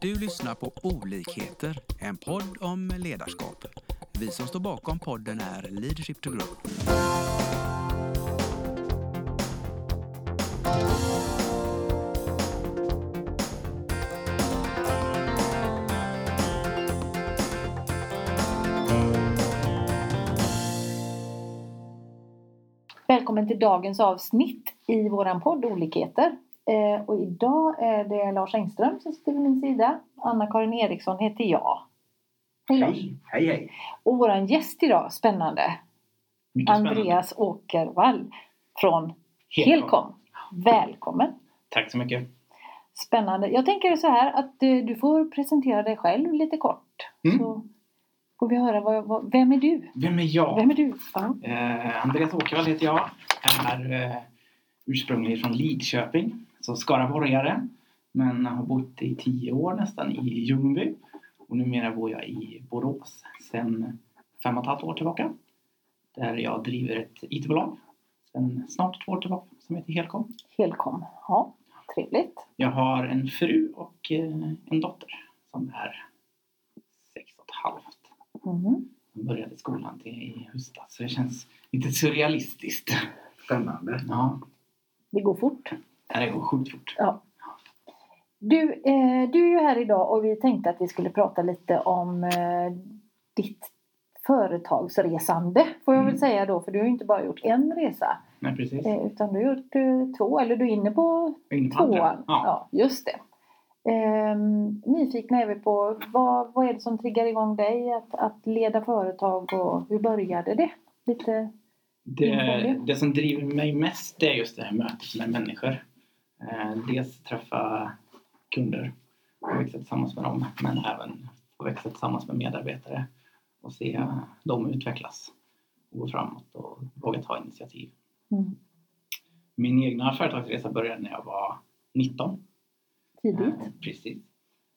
Du lyssnar på Olikheter, en podd om ledarskap. Vi som står bakom podden är Leadership to Grow. Välkommen till dagens avsnitt i våran podd Olikheter. Eh, och idag är det Lars Engström som sitter vid min sida. Anna-Karin Eriksson heter jag. Hej. Hej, hej, hej. Och våran gäst idag, spännande, Mycket spännande. Andreas Åkervall från Helcom. Helcom. Välkommen! Tack så mycket. Spännande. Jag tänker så här att eh, du får presentera dig själv lite kort. Mm. Så får vi höra, vad, vad, vem är du? Vem är jag? Vem är du? Ja. Eh, Andreas Åkervall heter jag. Är eh, ursprungligen från Lidköping, så skaraborgare. Men har bott i tio år nästan i Ljungby. Och numera bor jag i Borås sedan fem och ett halvt år tillbaka. Där jag driver ett IT-bolag sedan snart två år tillbaka som heter Helcom. Helcom. Ja, trevligt. Jag har en fru och eh, en dotter som är sex och ett halvt. Mhm. Jag började skolan till i höstas så det känns lite surrealistiskt. Spännande. Ja, Det går fort. Det går sjukt fort. Ja. Du, eh, du är ju här idag och vi tänkte att vi skulle prata lite om eh, ditt företagsresande får jag väl Mm. säga då för du har ju inte bara gjort en resa Men precis. eh, utan du har gjort eh, två eller du är inne på inne på tvåan. Ja. Ja, just det. Ehm, nyfikna är vi på vad, vad är det som triggar igång dig att, att leda företag och hur började det? Lite, Det, det som driver mig mest är just det här mötet med människor. Eh, dels träffa kunder och växa tillsammans med dem men även få växa tillsammans med medarbetare och se dem utvecklas och gå framåt och våga ta initiativ. mm, Min egna företagsresa började när jag var 19. tidigt. Eh, Precis.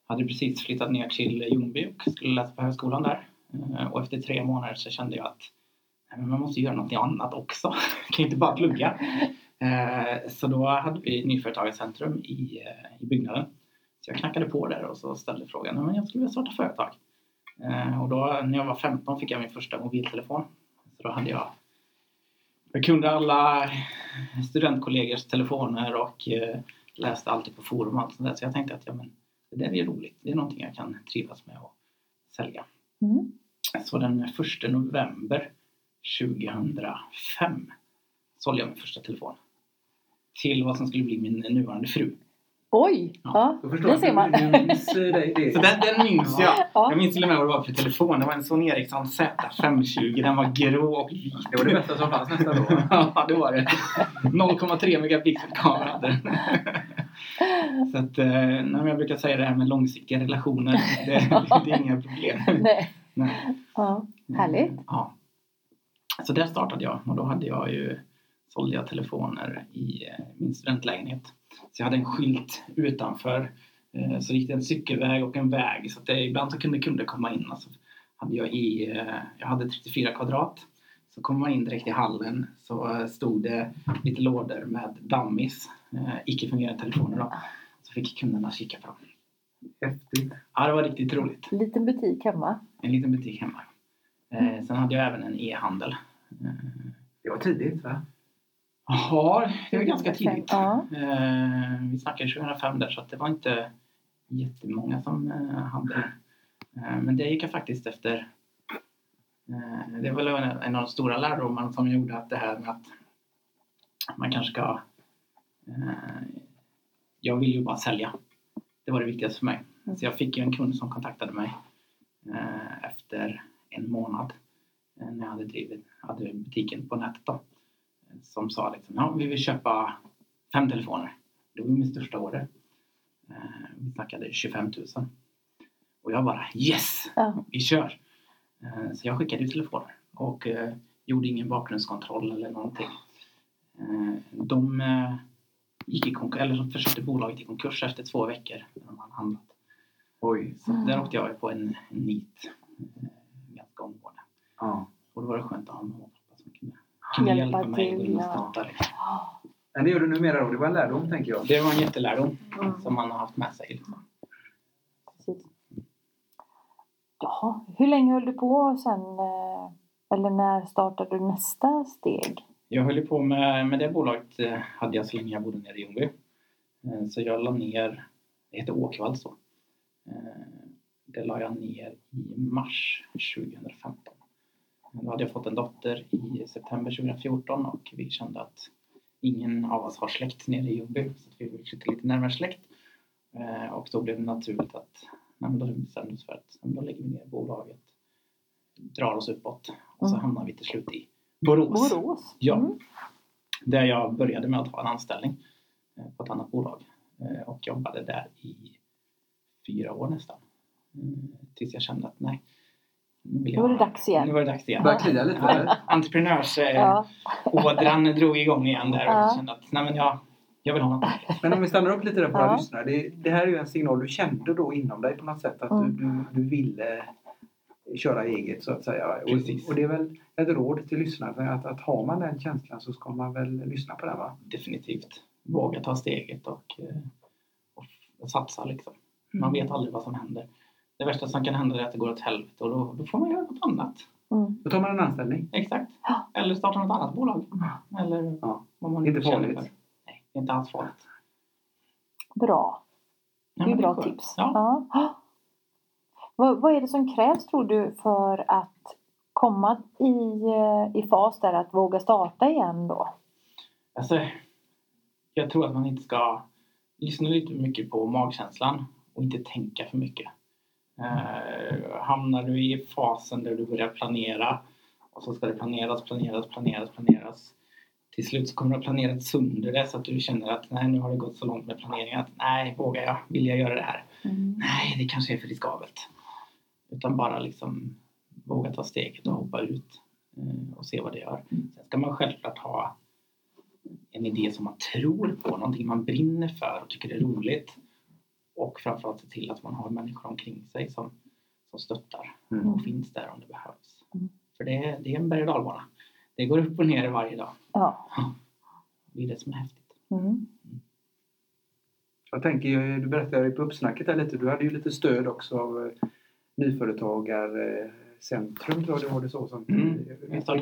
Hade precis flyttat ner till Ljungby och skulle läsa på högskolan där. Eh, Och efter tre månader så kände jag att man måste göra något annat också. Jag kan inte bara plugga. Eh, Så då hade vi Nyföretagarcentrum i, eh, i byggnaden. Så jag knackade på där och så ställde frågan, "Ja, men jag skulle vilja starta företag. Eh, Och då när jag var 15 fick jag min första mobiltelefon. Så då hade jag jag kunde alla studentkollegors telefoner och läste alltid på forum och allt sånt där. Så jag tänkte att ja, men, det där är roligt. Det är någonting jag kan trivas med och sälja. Mm. Så den 1 november 2005 sålde jag min första telefon. Till vad som skulle bli min nuvarande fru. Oj! Ja, Ja, det ser man. Du, du minns det, det. Så den, den minns jag. Ja. Jag minns till och med vad det var för telefon. Det var en Sony Ericsson Z520. Den var grå och vit. Det var det bästa som fanns nästan då. ja, det var det. 0,3 megapixel kamera hade den. Så att, eh, nej, jag brukar säga det här med långsiktiga relationer. Det, det är inga problem. Nej. Nej. Ja, härligt. Ja. Så där startade jag och då hade jag ju sålde jag telefoner i eh, min studentlägenhet. Så jag hade en skylt utanför. eh, Så gick det en cykelväg och en väg så att det, ibland så kunde kunder komma in. Alltså, hade jag, i, eh, jag hade 34 kvadrat. Så kom man in direkt i hallen så stod det lite lådor med dummies, icke-fungerande telefoner då. Så fick kunderna kika på dem. Häftigt. Ja, det var riktigt roligt. Liten butik hemma. En liten butik hemma. Eh, sen hade jag även en e-handel. Eh, Det var tidigt va? Jaha, det var ganska tidigt. Ja. Eh, vi snackade 2005 där så det var inte jättemånga som eh, hade. Eh, men det gick jag faktiskt efter. Eh, det var en, en av de stora lärdomarna som gjorde att det här med att man kanske ska... Jag vill ju bara sälja. Det var det viktigaste för mig. Mm. Så jag fick ju en kund som kontaktade mig efter en månad när jag hade drivit hade butiken på nätet då som sa liksom, ja, vi vill köpa fem telefoner. Det var min största order. Eh, Vi snackade 25 000. Och jag bara yes, Ja. vi kör. Eh, Så jag skickade ut telefoner och eh, gjorde ingen bakgrundskontroll eller någonting. De gick i konkurs, eller de försökte bolaget i konkurs efter två veckor när de hade handlat. Oj. Så Mm. där åkte jag på en, en nit ganska omgående. Ja. Och då var det skönt att ha som kunde hjälpa, Hjälpa mig till, och ja. Men det gör du numera då. Det var en lärdom tänker jag. Det var en jättelärdom Mm. som man har haft med sig. Liksom. Jaha. Hur länge höll du på sen? eh, Eller när startade du nästa steg? Jag höll på med, med det bolaget eh, hade jag så länge jag bodde nere i Ljungby. Eh, Så jag la ner, det heter Åkervalls då. Det la jag ner i mars 2015. Då hade jag fått en dotter i september 2014 och vi kände att ingen av oss har släkt nere i Ljungby så vi ville flytta lite närmare släkt. Eh, Och då blev det naturligt att nej, då bestämde oss för att då lägger vi ner bolaget, drar oss uppåt och så Mm. hamnar vi till slut i Borås. Borås? Ja. Mm. Där jag började med att ha en anställning eh, på ett annat bolag eh, och jobbade där i fyra år nästan. Tills jag kände att nej, Då var det dags igen. Nu var det dags igen. Börjar klia lite eller? Entreprenörsådran Ja. drog igång igen där och Ja. kände att nej men jag, jag vill ha något. Men om vi stannar upp lite där på våra Ja. lyssnare. Det, det här är ju en signal du kände då inom dig på något sätt att Mm. du, du, du ville köra eget så att säga. Och, och det är väl ett råd till lyssnare att, att har man den känslan så ska man väl lyssna på den va? Definitivt. Våga ta steget och, eh, och, och satsa liksom. Man vet aldrig vad som händer. Det värsta som kan hända är att det går åt helvete och då, då får man göra något annat. Mm. Då tar man en anställning. Exakt. Ja. Eller starta något annat bolag. Eller Ja. vad man Inte farligt. för. Nej, det är inte alls farligt. Bra. Ja, Det är men bra skönt. tips. Ja. Ja. Vad, vad är det som krävs tror du för att komma i, eh, i fas där att våga starta igen då? Alltså, jag tror att man inte ska lyssna lite mycket på magkänslan och inte tänka för mycket. Eh, hamnar du i fasen där du börjar planera och så ska det planeras, planeras, planeras, planeras. Till slut så kommer du att planera sönder det så att du känner att nej, nu har det gått så långt med planeringen att nej, vågar jag? Vill jag göra det här? nej, det kanske är för riskabelt. Utan bara liksom våga ta steget och hoppa ut eh, och se vad det gör. Sen ska man självklart ha en idé som man tror på, någonting man brinner för och tycker är roligt. Och framförallt se till att man har människor omkring sig som, som stöttar Mm. och finns där om det behövs. Mm. För det, är- det är en berg och dalbana. Det går upp och ner varje dag. Ja. Det är det som är häftigt. Mm. Jag tänker, du berättade på uppsnacket här lite, du hade ju lite stöd också av eh, Nyföretagarcentrum, tror jag det var det så som. Mm. Är,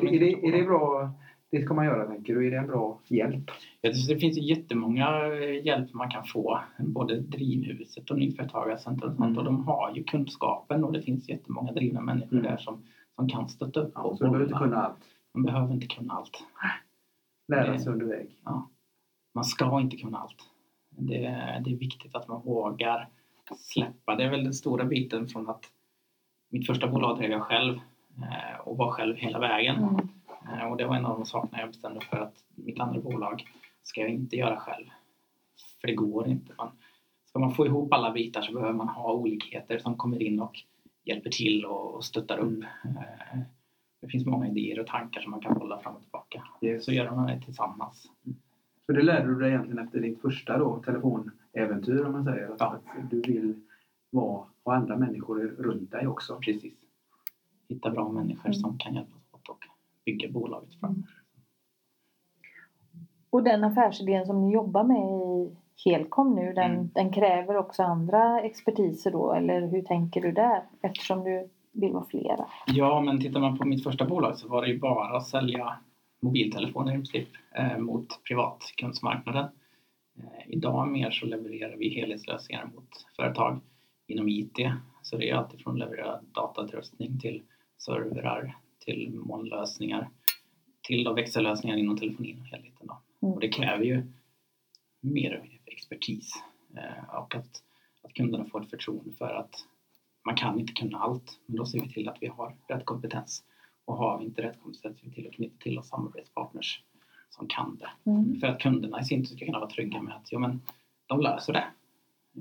det, är, det, är det bra? Det ska man göra tänker du? Är det en bra hjälp? Det finns jättemånga eh, hjälp man kan få. Både Drivhuset och Nyföretagarcentrum och sånt. Mm. Och de har ju kunskapen och det finns jättemånga drivna människor Mm. där som, som kan stötta upp. Ja, så du behöver inte kunna allt. Man behöver inte kunna allt. Lära sig under väg. Man ska inte kunna allt. Det, det är viktigt att man vågar släppa. Det är väl den stora biten från att mitt första bolag drev jag själv eh, och var själv hela vägen. Mm. Eh, Och det var en av de sakerna jag bestämde för att mitt andra bolag ska jag inte göra själv. För det går inte. Man, ska man få ihop alla bitar så behöver man ha olikheter som kommer in och hjälper till och, stöttar upp. Eh, Det finns många idéer och tankar som man kan bolla fram och tillbaka. Så gör man det tillsammans. Så det lärde du dig egentligen efter ditt första då, telefonäventyr om man säger. Att, Ja. du vill vara, ha andra människor runt dig också. Precis. Hitta bra människor Mm. som kan hjälpas åt och bygga bolaget fram. Och den affärsidén som ni jobbar med i Helcom nu, den, Mm. den kräver också andra expertiser då? Eller hur tänker du där? Eftersom du vill vara flera. Ja, men tittar man på mitt första bolag så var det ju bara att sälja mobiltelefoner i princip eh, mot privatkundsmarknaden. Eh, idag mer så levererar vi helhetslösningar mot företag inom IT. Så det är alltid från leverera datautrustning till servrar, till molnlösningar, till då växellösningar inom telefonin och helheten. Då. Mm. Och det kräver ju mer expertis eh, och att, att kunderna får ett förtroende för att man kan inte kunna allt, men då ser vi till att vi har rätt kompetens. Och har vi inte rätt kompetens ser vi till att knyta till oss samarbetspartners som kan det. Mm. För att kunderna i sin tur ska kunna vara trygga med att ja, men, de löser det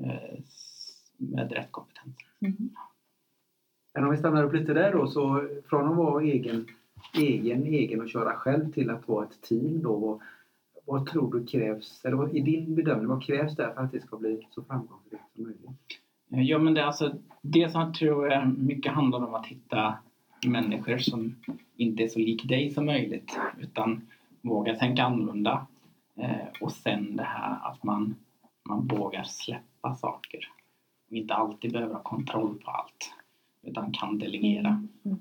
eh, med rätt kompetens. Mm. Men om vi stannar upp lite där då, så från att vara egen, egen, egen och köra själv till att vara ett team då. Vad, vad tror du krävs, eller vad, i din bedömning, vad krävs där för att det ska bli så framgångsrikt som möjligt? Eh, Ja, men det, är alltså, det som jag tror jag mycket handlar om att hitta människor som inte är så lik dig som möjligt utan vågar tänka annorlunda. Eh, och sen det här att man, man vågar släppa saker och inte alltid behöver ha kontroll på allt. utan kan delegera. Mm.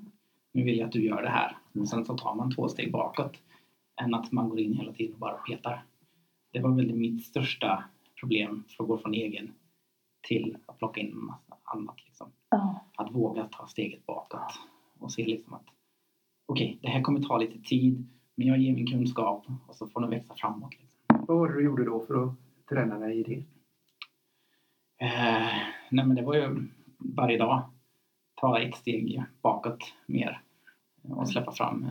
Nu vill jag att du gör det här. Mm. Och sen så tar man två steg bakåt än att man går in hela tiden och bara petar. Det var väl mitt största problem för att gå från egen till att plocka in en massa annat. Liksom. Ja. Att våga ta steget bakåt och se liksom att okej, det här kommer ta lite tid men jag ger min kunskap och så får den växa framåt. Liksom. Vad var det du gjorde då för att träna dig i det? Eh, nej men det var ju varje dag ta ett steg bakåt mer och släppa fram eh,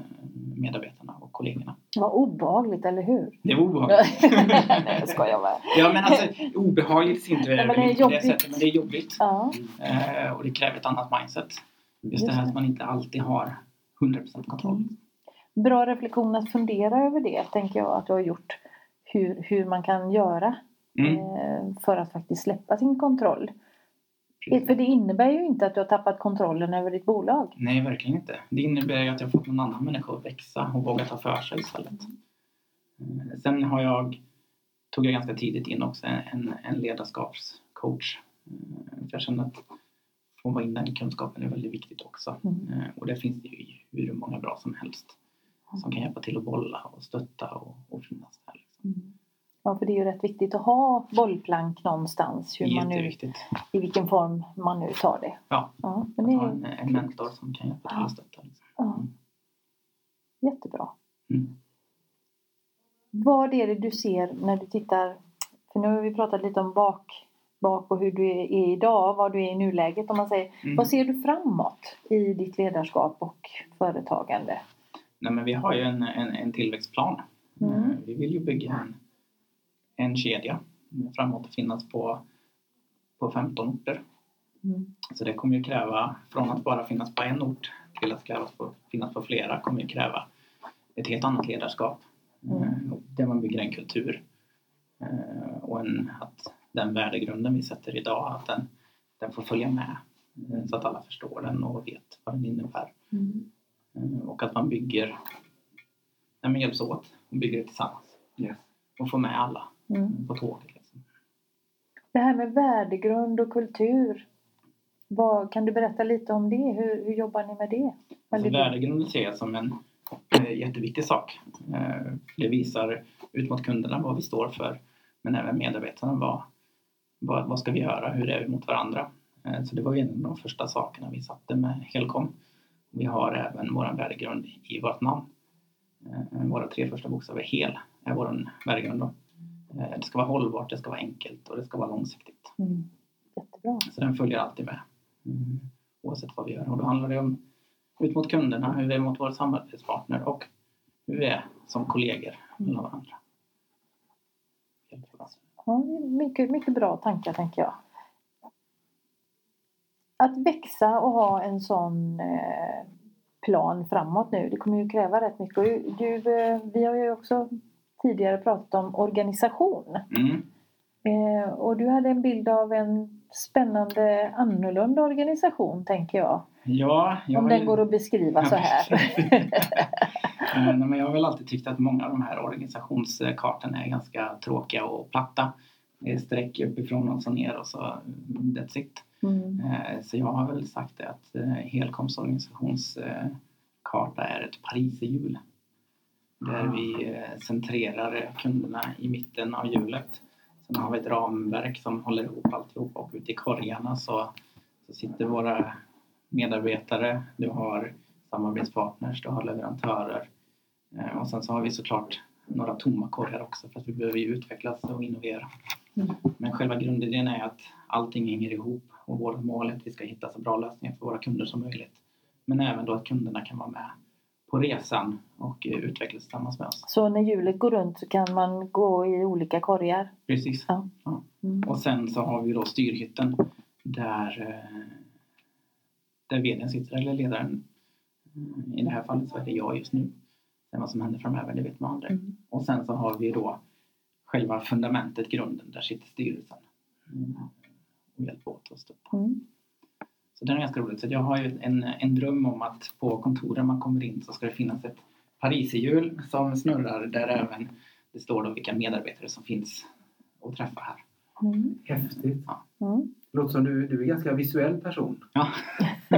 medarbetarna och kollegorna. Vad obehagligt, eller hur? Det var obehagligt. Nej, jag skojar bara. ja men alltså obehagligt i sin tur är Nej, men det är inte på det jobbigt. sättet men det är jobbigt. Ja, Eh, och det kräver ett annat mindset. Just, Just det här att man inte alltid har 100% kontroll. Mm. bra reflektion att fundera över det, tänker jag att du har gjort. Hur, hur man kan göra Mm. eh, för att faktiskt släppa sin kontroll. För det innebär ju inte att du har tappat kontrollen över ditt bolag. Nej, verkligen inte. Det innebär ju att jag fått någon annan människa att växa och våga ta för sig istället. Eh, Sen har jag, tog jag ganska tidigt in också en, en ledarskapscoach. Eh, För jag känner att få vara in den kunskapen är väldigt viktigt också. Mm. Eh, Och det finns det ju hur många bra som helst som kan hjälpa till att bolla och stötta och, och finnas där. Liksom. Mm. Ja, för det är ju rätt viktigt att ha bollplank någonstans. Hur man nu. I vilken form man nu tar det. Ja, Ja, men att det ha en, en mentor som kan hjälpa till att stötta. Liksom. ja, jättebra. Mm. Vad är det du ser när du tittar? För nu har vi pratat lite om bak, bak och hur du är är idag, vad du är i nuläget. Om man säger, Mm. Vad ser du framåt i ditt ledarskap och företagande? Nej, men vi har ju en, en, en tillväxtplan. Mm. Eh, Vi vill ju bygga en, en kedja framåt och finnas på, på 15 orter. Mm. Så det kommer ju kräva, från att bara finnas på en ort till att krävas på, finnas på flera, kommer ju kräva ett helt annat ledarskap. Mm. Eh, Där man bygger en kultur. Eh, Och en, att den värdegrunden vi sätter idag, att den, den får följa med. eh, Så att alla förstår den och vet vad den innebär. Mm. Och att man bygger, nej men hjälps åt och bygger det tillsammans. Yes. Och får med alla Mm. på tåget. Liksom. Det här med värdegrund och kultur. Vad, kan du berätta lite om det? Hur, hur jobbar ni med det? Alltså, värdegrunden ser jag som en eh, jätteviktig sak. Eh, det visar ut mot kunderna vad vi står för. Men även medarbetarna vad, vad, vad ska vi göra? Hur är vi mot varandra? Eh, så det var ju en av de första sakerna vi satte med Helcom. Vi har även vår värdegrund i vårt namn. Eh, våra tre första bokstäver, HEL, är vår värdegrund. Då. Eh, det ska vara hållbart, det ska vara enkelt och det ska vara långsiktigt. Mm. Jättebra. Så den följer alltid med. Mm. Oavsett vad vi gör. Och då handlar det om ut mot kunderna, hur vi är mot våra samarbetspartner och hur vi är som kollegor mellan varandra. Helt bra. Ja, mycket, mycket bra tankar tänker jag. Att växa och ha en sån eh, plan framåt nu, det kommer ju kräva rätt mycket. Du, eh, vi har ju också tidigare pratat om organisation. Mm. Eh, och du hade en bild av en spännande annorlunda organisation tänker jag. Ja, jag Om den går att beskriva så här. Eh, nej, men jag har väl alltid tyckt att många av de här organisationskartorna är ganska tråkiga och platta. Det är streck uppifrån och så ner och så that's it. Mm. Eh, Så jag har väl sagt det att eh, Helcoms organisationskarta är ett pariserhjul. Där Ah. vi eh, centrerar kunderna i mitten av hjulet. Sen har vi ett ramverk som håller ihop alltihop och ute i korgarna så, så sitter våra medarbetare, du har samarbetspartners, du har leverantörer Eh, och sen så har vi såklart några tomma korgar också för att vi behöver ju utvecklas och innovera. Mm. Men själva grundidén är att allting hänger ihop och vårt mål är att vi ska hitta så bra lösningar för våra kunder som möjligt. Men även då att kunderna kan vara med på resan och eh, utvecklas tillsammans med oss. Så när hjulet går runt så kan man gå i olika korgar. Precis. Ja. Mm. Och sen så har vi då styrhytten där, eh, där vdn sitter, eller ledaren. I det här fallet så är det jag just nu. Sen vad som händer framöver, det vet man aldrig. Mm. Och sen så har vi då själva fundamentet, grunden, där sitter styrelsen. Mm. Och hjälper åt och stötta. Mm. Så det är ganska roligt. Så jag har ju en, en dröm om att på kontoren man kommer in så ska det finnas ett pariserhjul som snurrar där även det står då vilka medarbetare som finns att träffa här. Mm. Häftigt. Mm. Låter som du, du är en ganska visuell person. Ja. Det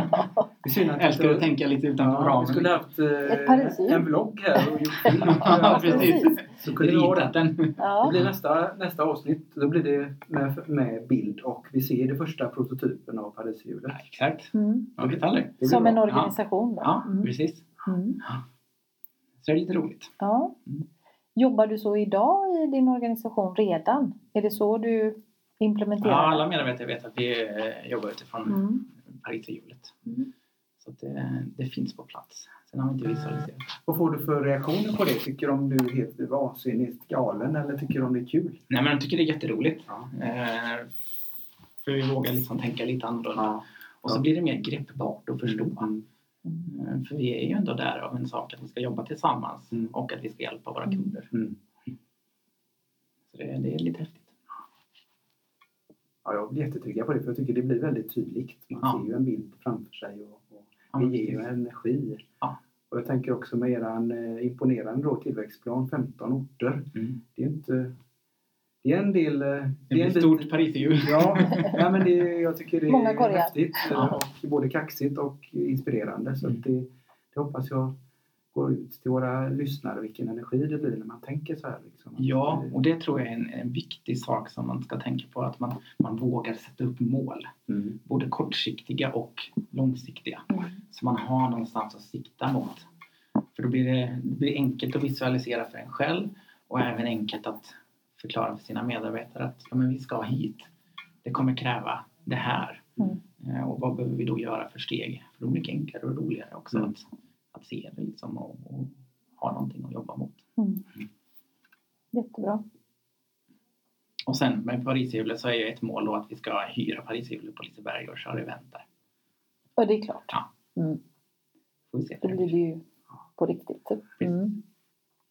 är synd att Jag älskar att tänka lite utanför Ja, ramen. vi skulle haft eh, en vlogg här och gjort film. Ja, precis. Så kunde vi ha den. den. Det Ja. blir nästa, nästa avsnitt. Då blir det med, med bild och vi ser det första prototypen av Pariserhjulet. Ja, exakt. Mm. Blir Som en organisation då. Ja, Mm. precis. Mm. Så det är lite roligt. Ja. Mm. Jobbar du så idag i din organisation redan? Är det så du implementerar? Ja, alla medarbetare vet att vi eh, jobbar utifrån Mm. Pariserhjulet. Mm. Så att det, det finns på plats. Sen har vi inte visualiserat. Vad får du för reaktioner på det? Tycker de du är helt vansinnigt galen eller tycker de det är kul? Nej, men de tycker det är jätteroligt. Ja. Eh, för vi vågar liksom tänka lite annorlunda. Ja. Och så blir det mer greppbart att förstå. Mm. Mm. Eh, För vi är ju ändå där av en sak att vi ska jobba tillsammans Mm. och att vi ska hjälpa våra Mm. kunder. Mm. Så det, det är lite häftigt. Ja, jag blir jättetrygg på det för jag tycker det blir väldigt tydligt. Man Ja. ser ju en bild framför sig och, och Ja, det ger ju energi. Ja. Och jag tänker också med eran eh, imponerande då, tillväxtplan, 15 orter. Mm. Det är inte... Det är en del... eh, Det är en blir bit- stort Pariserhjul. Ja, nej, men det, jag tycker det är Många korgar. häftigt. eh, Ja. Och både kaxigt och inspirerande. Så Mm. att det, det hoppas jag går ut till våra lyssnare vilken energi det blir när man tänker så här. Liksom. Ja, och det tror jag är en, en viktig sak som man ska tänka på. Att man, man vågar sätta upp mål. Mm. Både kortsiktiga och långsiktiga. Mm. Så man har någonstans att sikta mot. För då blir det, det blir enkelt att visualisera för en själv och även enkelt att förklara för sina medarbetare att ja, men vi ska hit. Det kommer kräva det här. Mm. Eh, Och vad behöver vi då göra för steg? För då blir det enklare och roligare också Mm. att, att se det liksom och, och ha någonting att jobba mot. Mm. Jättebra. Och sen med Pariserhjulet så är ju ett mål då att vi ska hyra Pariserhjulet på Liseberg och köra event där. Och det är klart. Ja. Mm. Får vi se. Då blir det ju på riktigt. Mm.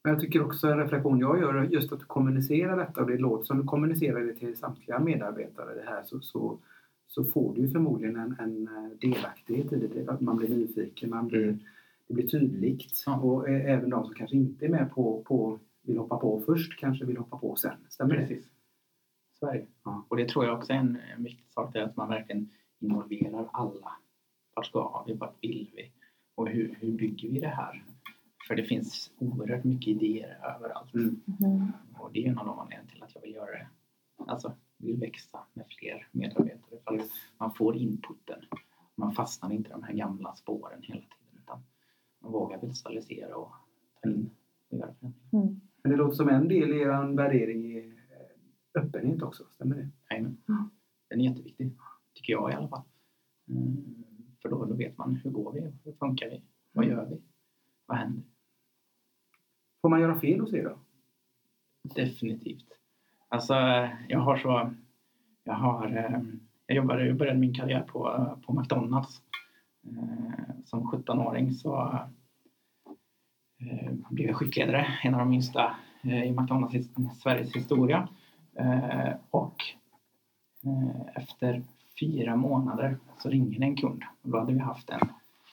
Men jag tycker också en reflektion jag gör just att du kommunicerar detta och det låter som du kommunicerar det till samtliga medarbetare det här så, så, så får du ju förmodligen en, en delaktighet i det. Att man blir nyfiken, man blir, Mm. Det blir tydligt. Ja. Och ä- även de som kanske inte är med på, på vill hoppa på först kanske vill hoppa på sen. Stämmer det? Precis. Sverige. Ja. Och det tror jag också är en, en viktig sak. Det är att man verkligen involverar alla. Vart ska vi? Vart vill vi? Och hur, hur bygger vi det här? För det finns oerhört mycket idéer överallt. Mm. Mm. Och det är en av de anledningarna till att jag vill göra det. Alltså, vill växa med fler medarbetare. För att man får inputen. Man fastnar inte i de här gamla spåren hela tiden. Utan man vågar visualisera och ta in och göra förändringar. Mm. Men det låter som en del i er värdering i eh, öppenhet också. Stämmer det? Jajamän. Mm. Den är jätteviktig. Tycker jag i alla fall. Mm, för då, då vet man hur går vi? Hur funkar vi? Vad Mm. gör vi? Vad händer? Får man göra fel hos er då? Definitivt. Alltså, jag har så... Jag har... eh, Jag jobbade, jag började min karriär på, på McDonalds. Som 17-åring så blivit blev skiftledare, en av de minsta eh, i McDonalds i Sveriges historia. Eh, och eh, efter fyra månader så ringer en kund. Och då hade vi haft en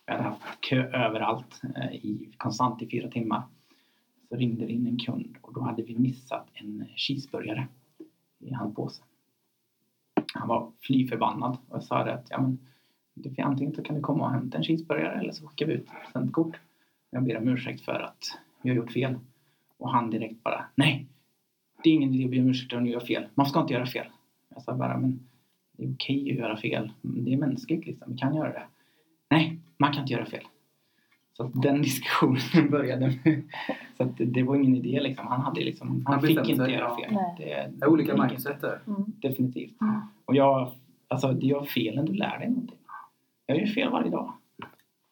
vi hade haft kö överallt, i, konstant i fyra timmar. Så ringde det in en kund och då hade vi missat en cheeseburgare i hans påse. Han var fly förbannad och jag sa att ja, men, antingen så kan du komma och hämta en cheeseburgare eller så skickar vi ut ett presentkort. Jag ber om ursäkt för att vi har gjort fel. Och han direkt bara nej, det är ingen idé att be om ursäkt om du gör fel. Man ska inte göra fel. Jag sa bara men det är okej att göra fel. Det är mänskligt liksom, vi kan göra det. Nej, man kan inte göra fel. Så att den diskussionen började. Så att det, det var ingen idé liksom. Han, hade liksom, han Han fick inte göra fel. Nej. Det, Det är olika mindset. Mm. Definitivt. Mm. Och jag, alltså det gör felen, du lär dig någonting. Jag gör fel varje dag.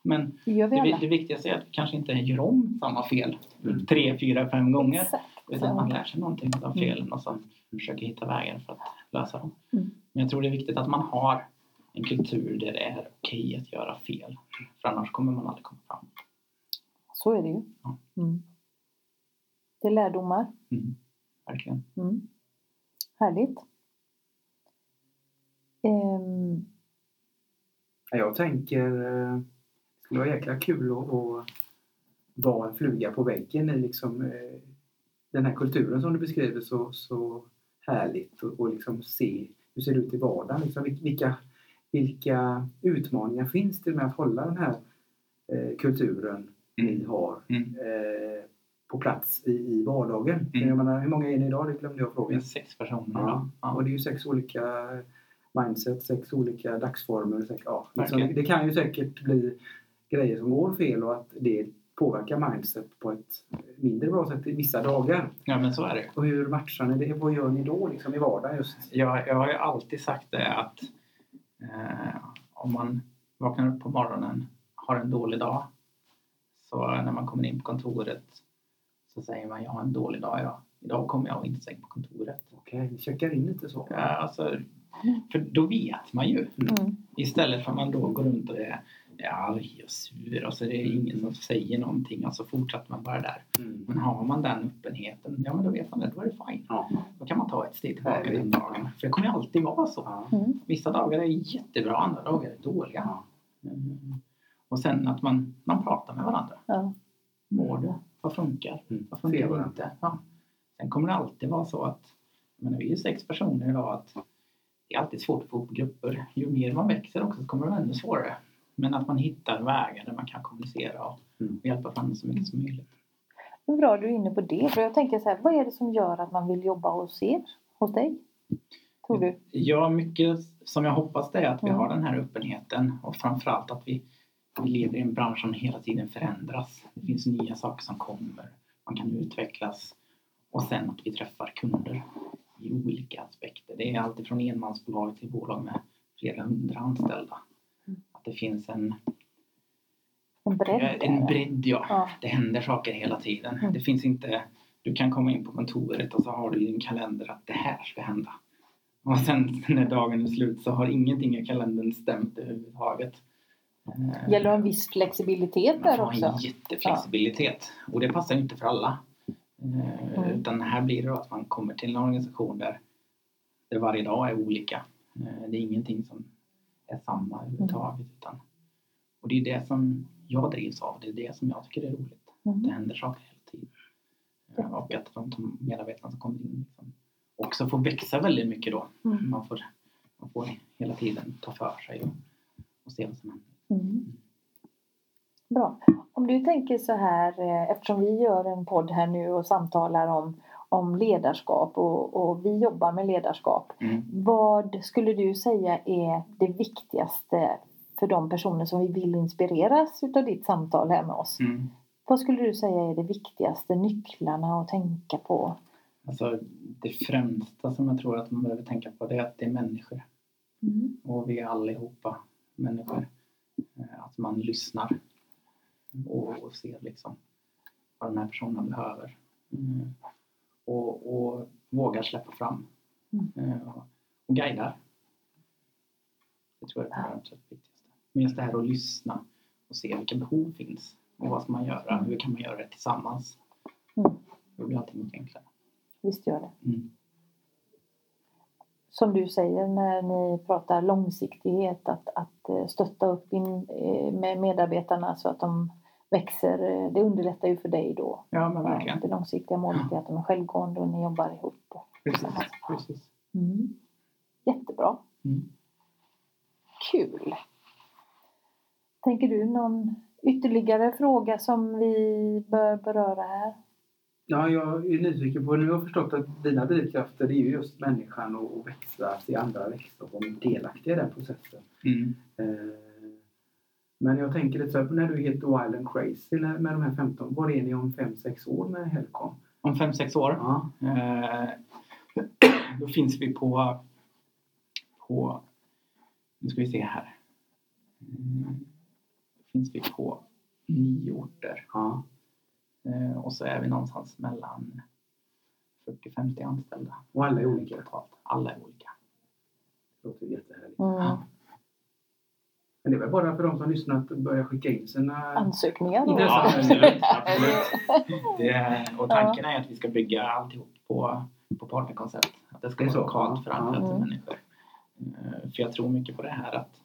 Men Det det, det viktigaste är att vi kanske inte gör om samma fel Mm. tre, fyra, fem gånger. Exakt. Utan man lär sig någonting av Mm. felen och så försöker hitta vägar för att lösa dem. Mm. Men jag tror det är viktigt att man har en kultur där det är okej att göra fel. För annars kommer man aldrig komma fram. Så är det ju. Ja. Mm. Det är lärdomar. Mm. Verkligen. Mm. Härligt. Ja, Jag tänker eh, det vara jäkla kul att, vara en fluga på väggen i liksom, eh, den här kulturen som du beskriver så, så härligt och, och liksom se hur ser det ut i vardagen. Liksom, vil- vilka, vilka utmaningar finns det med att hålla den här eh, kulturen Mm. ni har Mm. eh, på plats i, i vardagen? Mm. Jag menar, hur många är ni idag? Det glömde jag Vi fråga. är sex personer Ja. Ja. Och det är ju sex olika mindset, sex olika dagsformer. Sex, ja, liksom, det kan ju säkert bli grejer som går fel och att det påverkar mindset på ett mindre bra sätt i vissa dagar. ja, men så är det. Och hur matchar ni det? Vad gör ni då liksom i vardagen just? Jag, jag har ju alltid sagt det att eh, om man vaknar upp på morgonen, har en dålig dag, så när man kommer in på kontoret så säger man jag har en dålig dag idag. Idag kommer jag inte säga på kontoret. Okej, ni checkar in lite så. Ja, alltså, för då vet man ju. Mm. Istället för att man då går runt och är, är arg och sur och så det är ingen som säger någonting och så fortsätter man bara där. Mm. Men har man den öppenheten, ja men då vet man det, då är det fine. Ja. Då kan man ta ett steg tillbaka den dagen. För det kommer ju alltid vara så. Ja. Mm. Vissa dagar är jättebra, andra dagar är dåliga. Ja. Mm. Och sen att man, man pratar med varandra. Ja. Mår du? Vad funkar? Mm. Vad funkar inte? Ja. Sen kommer det alltid vara så att, menar, vi är ju sex personer idag, att det är alltid svårt att få ihop grupper. Ju mer man växer också så kommer det vara ännu svårare. Men att man hittar vägar där man kan kommunicera och Mm. hjälpa varandra så mycket som möjligt. Hur bra du är inne på det. För jag tänker så här, vad är det som gör att man vill jobba hos er? Hos dig? Tror du? Ja, mycket som jag hoppas det är att vi Mm. har den här öppenheten och framförallt att vi, vi lever i en bransch som hela tiden förändras. Det finns nya saker som kommer. Man kan utvecklas. Och sen att vi träffar kunder i olika aspekter. Det är alltifrån enmansbolag till bolag med flera hundra anställda. Att det finns en, En bredd? en där. bredd, ja. Ja. Det händer saker hela tiden. Mm. Det finns inte... Du kan komma in på kontoret och så har du i din kalender att det här ska hända. Och sen när dagen är slut så har ingenting i kalendern stämt överhuvudtaget. Eh, Gäller det en viss flexibilitet man där också? en jätteflexibilitet. Och det passar inte för alla. Eh, Mm. Utan här blir det att man kommer till en organisation där, där varje dag är olika. Eh, det är ingenting som är samma överhuvudtaget. Utan, och det är det som jag drivs av. Det är det som jag tycker är roligt. Det Mm. händer saker hela tiden. Eh, Och att de medarbetarna som kommer in liksom också får växa väldigt mycket då. Mm. Man får, man får hela tiden ta för sig och, och se vad som händer. Mm. Bra. Om du tänker så här, eh, eftersom vi gör en podd här nu och samtalar om, om ledarskap och, och vi jobbar med ledarskap. Mm. Vad skulle du säga är det viktigaste för de personer som vi vill inspireras utav ditt samtal här med oss? Mm. Vad skulle du säga är det viktigaste nycklarna att tänka på? Alltså, det främsta som jag tror att man behöver tänka på det är att det är människor. Mm. Och vi är allihopa människor. Eh, Att man lyssnar och, och ser liksom vad den här personen behöver. Mm. Och, och vågar släppa fram. Mm. Eh, och- Och guidar. Det tror jag är det absolut viktigaste. Men just det här att lyssna och se vilka behov finns. Och vad ska man göra? Hur kan man göra det tillsammans? Mm. Då blir allting mycket enklare. Visst gör det. Mm. Som du säger när ni pratar långsiktighet, att, att eh, stötta upp in, eh, med medarbetarna så att de växer. eh, Det underlättar ju för dig då. Ja, men verkligen. Det långsiktiga målet är att de är självgående och ni jobbar ihop. Precis. precis. Mm. Jättebra. Mm. Kul. Tänker du någon ytterligare fråga som vi bör beröra här? Ja, jag är nyfiken på, nu har jag förstått att dina drivkrafter är ju just människan och och växa, se andra växa och vara delaktiga i den processen. Mm. Eh, Men jag tänker lite så här, när du är helt wild and crazy med de här 15, var är ni om 5-6 år med Helcom? Om fem, sex år Ja. eh, då finns vi på, på nu ska vi se här. Då finns vi på nio orter ja. eh, och så är vi någonstans mellan 40-50 anställda. Och alla är olika. Totalt. Alla är olika. Det låter jättehärligt. Mm. Men det är väl bara för de som lyssnar att börja skicka in sina... Ansökningar då? Ja, absolut. absolut. Det, och tanken är att vi ska bygga alltihop på, på partnerkoncept. Att det ska Det vara så? lokalt förankrat Ja. till människor. Eh, För jag tror mycket på det här att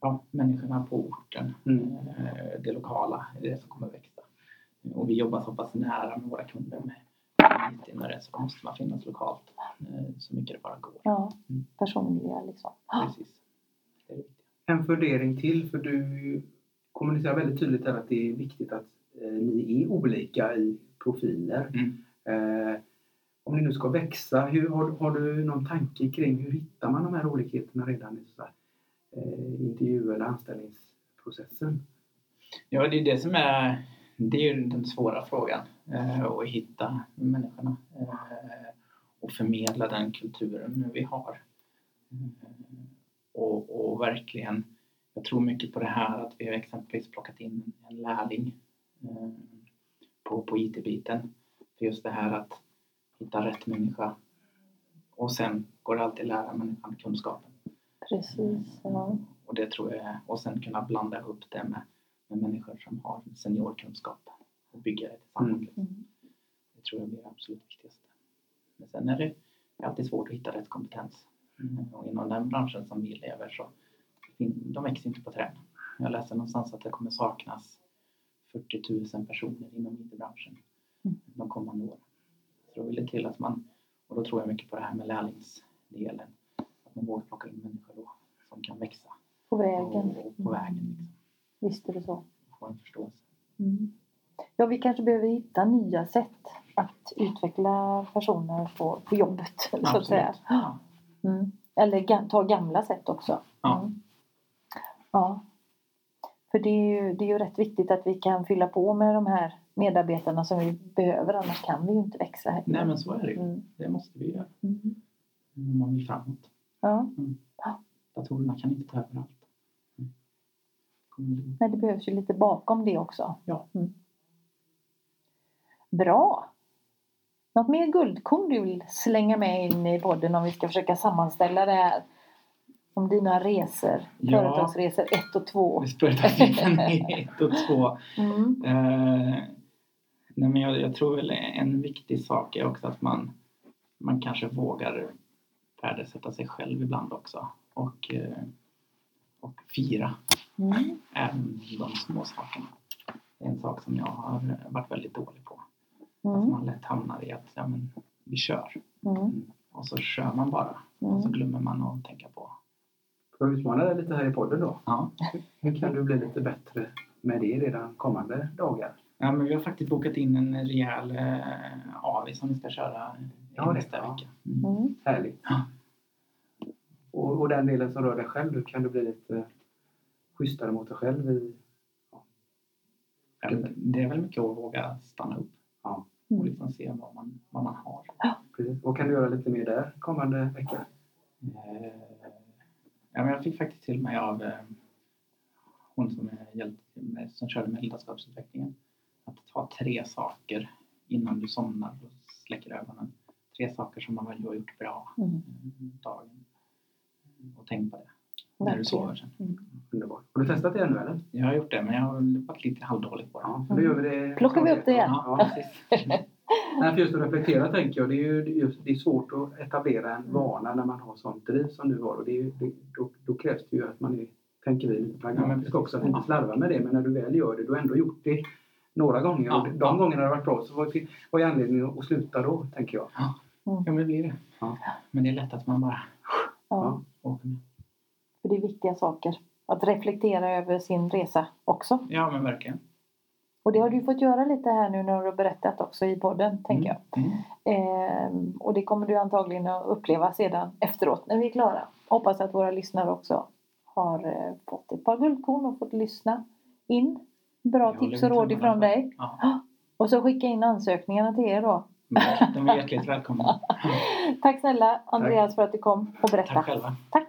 ja, människorna på orten, Mm. eh, det lokala, är det som kommer växa. Och vi jobbar så pass nära med våra kunder med IT med det så måste man finnas lokalt eh, så mycket det bara går. Ja, Mm. personliga liksom. Precis. En fundering till, för du kommunicerar väldigt tydligt här att det är viktigt att eh, ni är olika i profiler. Mm. Eh, om ni nu ska växa, hur, har, har du någon tanke kring hur hittar man de här olikheterna redan i så här, eh, intervju eller anställningsprocessen? Ja, det är det som är, det är den svåra frågan. Eh, att hitta människorna eh, och förmedla den kulturen vi har. Eh, och, och verkligen, jag tror mycket på det här att vi har exempelvis plockat in en lärling eh, på, på IT-biten. För just det här att hitta rätt människa och sen går det alltid att lära människan kunskapen. Precis. Ja. Och det tror jag, och sen kunna blanda ihop det med, med människor som har seniorkunskap och bygga det tillsammans. Mm. Mm. Det tror jag blir det absolut viktigaste. Men sen är det alltid svårt att hitta rätt kompetens. Mm. Och inom den branschen som vi lever så de växer inte på träd. Jag läste någonstans att det kommer saknas 40 000 personer inom IT-branschen Mm. de kommande åren. Så då vill det till att man, och då tror jag mycket på det här med lärlingsdelen, att man vågar plocka in människor då som kan växa På vägen. och, och på vägen liksom, Visst är det så. få en förståelse. Mm. Ja, vi kanske behöver hitta nya sätt att utveckla personer på, på jobbet. Så att säga. Ja. Mm. Eller ta gamla sätt också. Ja. Mm. ja. För det är, ju, det är ju rätt viktigt att vi kan fylla på med de här medarbetarna som vi behöver. Annars kan vi ju inte växa. Heller. Nej men så är det ju. Mm. Det måste vi göra Mm. om man vill framåt. Ja. Datorerna kan inte ta över allt. Mm. Men det behövs ju lite bakom det också. Ja. Mm. Bra! Något mer guldkorn du vill slänga med in i podden om vi ska försöka sammanställa det här? Om dina resor, Ja. företagsresor 1 och 2. Företagsresan är ett och två. Mm. Nej men jag, jag tror väl en viktig sak är också att man, man kanske vågar värdesätta sig själv ibland också. Och, eh, och fira Mm. även de små sakerna. Det är en sak som jag har varit väldigt dålig på. Att Mm. man lätt hamnar i att ja, men, vi kör. Mm. Och så kör man bara. Och så Mm. glömmer man att tänka på. Får jag utmana dig lite här i podden då? Ja. Hur kan du bli lite bättre med det redan kommande dagar? Ja, men vi har faktiskt bokat in en rejäl eh, AV som vi ska köra Ja, nästa ja. vecka. Mm. Mm. Härligt. Ja. Och, och den delen som rör dig själv, då kan du bli lite schysstare mot dig själv i... Ja, Det är väl mycket att våga stanna upp. Och liksom se vad man, vad man har. Precis. Vad kan du göra lite mer där kommande vecka? Eh, Ja, men jag fick faktiskt till mig av eh, hon som, är hjälpt, med, som körde med ledarskapsutvecklingen att ta tre saker innan du somnar och släcker ögonen. Tre saker som man väl har gjort bra Mm. mm, dagen. Och tänk på det när du sover sen. Mm. Underbart. Har du testat det ännu eller? Jag har gjort det men jag har varit lite halvdålig på det. Ja, då gör vi det. Plockar vi upp det igen? Ja, precis. Nej, för just att reflektera tänker jag, det är ju just, det är svårt att etablera en Mm. vana när man har sånt driv som du har. Och det är, det, då, då krävs det ju att man är, tänker vi, lite Ja, också. Att inte slarva med det, men när du väl gör det, du har ändå gjort det några gånger. Ja, och de ja. gångerna det har varit bra så vad är anledningen att sluta då, tänker jag. Ja, men det blir det. Ja. Men det är lätt att man bara Ja, åker med. för det är viktiga saker. Att reflektera över sin resa också. Ja, men verkligen. Och det har du fått göra lite här nu när du har berättat också i podden, tänker jag. Mm. Ehm, och det kommer du antagligen att uppleva sedan efteråt när vi är klara. Hoppas att våra lyssnare också har eh, fått ett par guldkorn och fått lyssna in. Bra Jag tips och råd ifrån dig. Ja, Och så skicka in ansökningarna till er då. de är hjärtligt välkomna. Tack snälla Andreas för att du kom och berättade. Tack själva. Tack.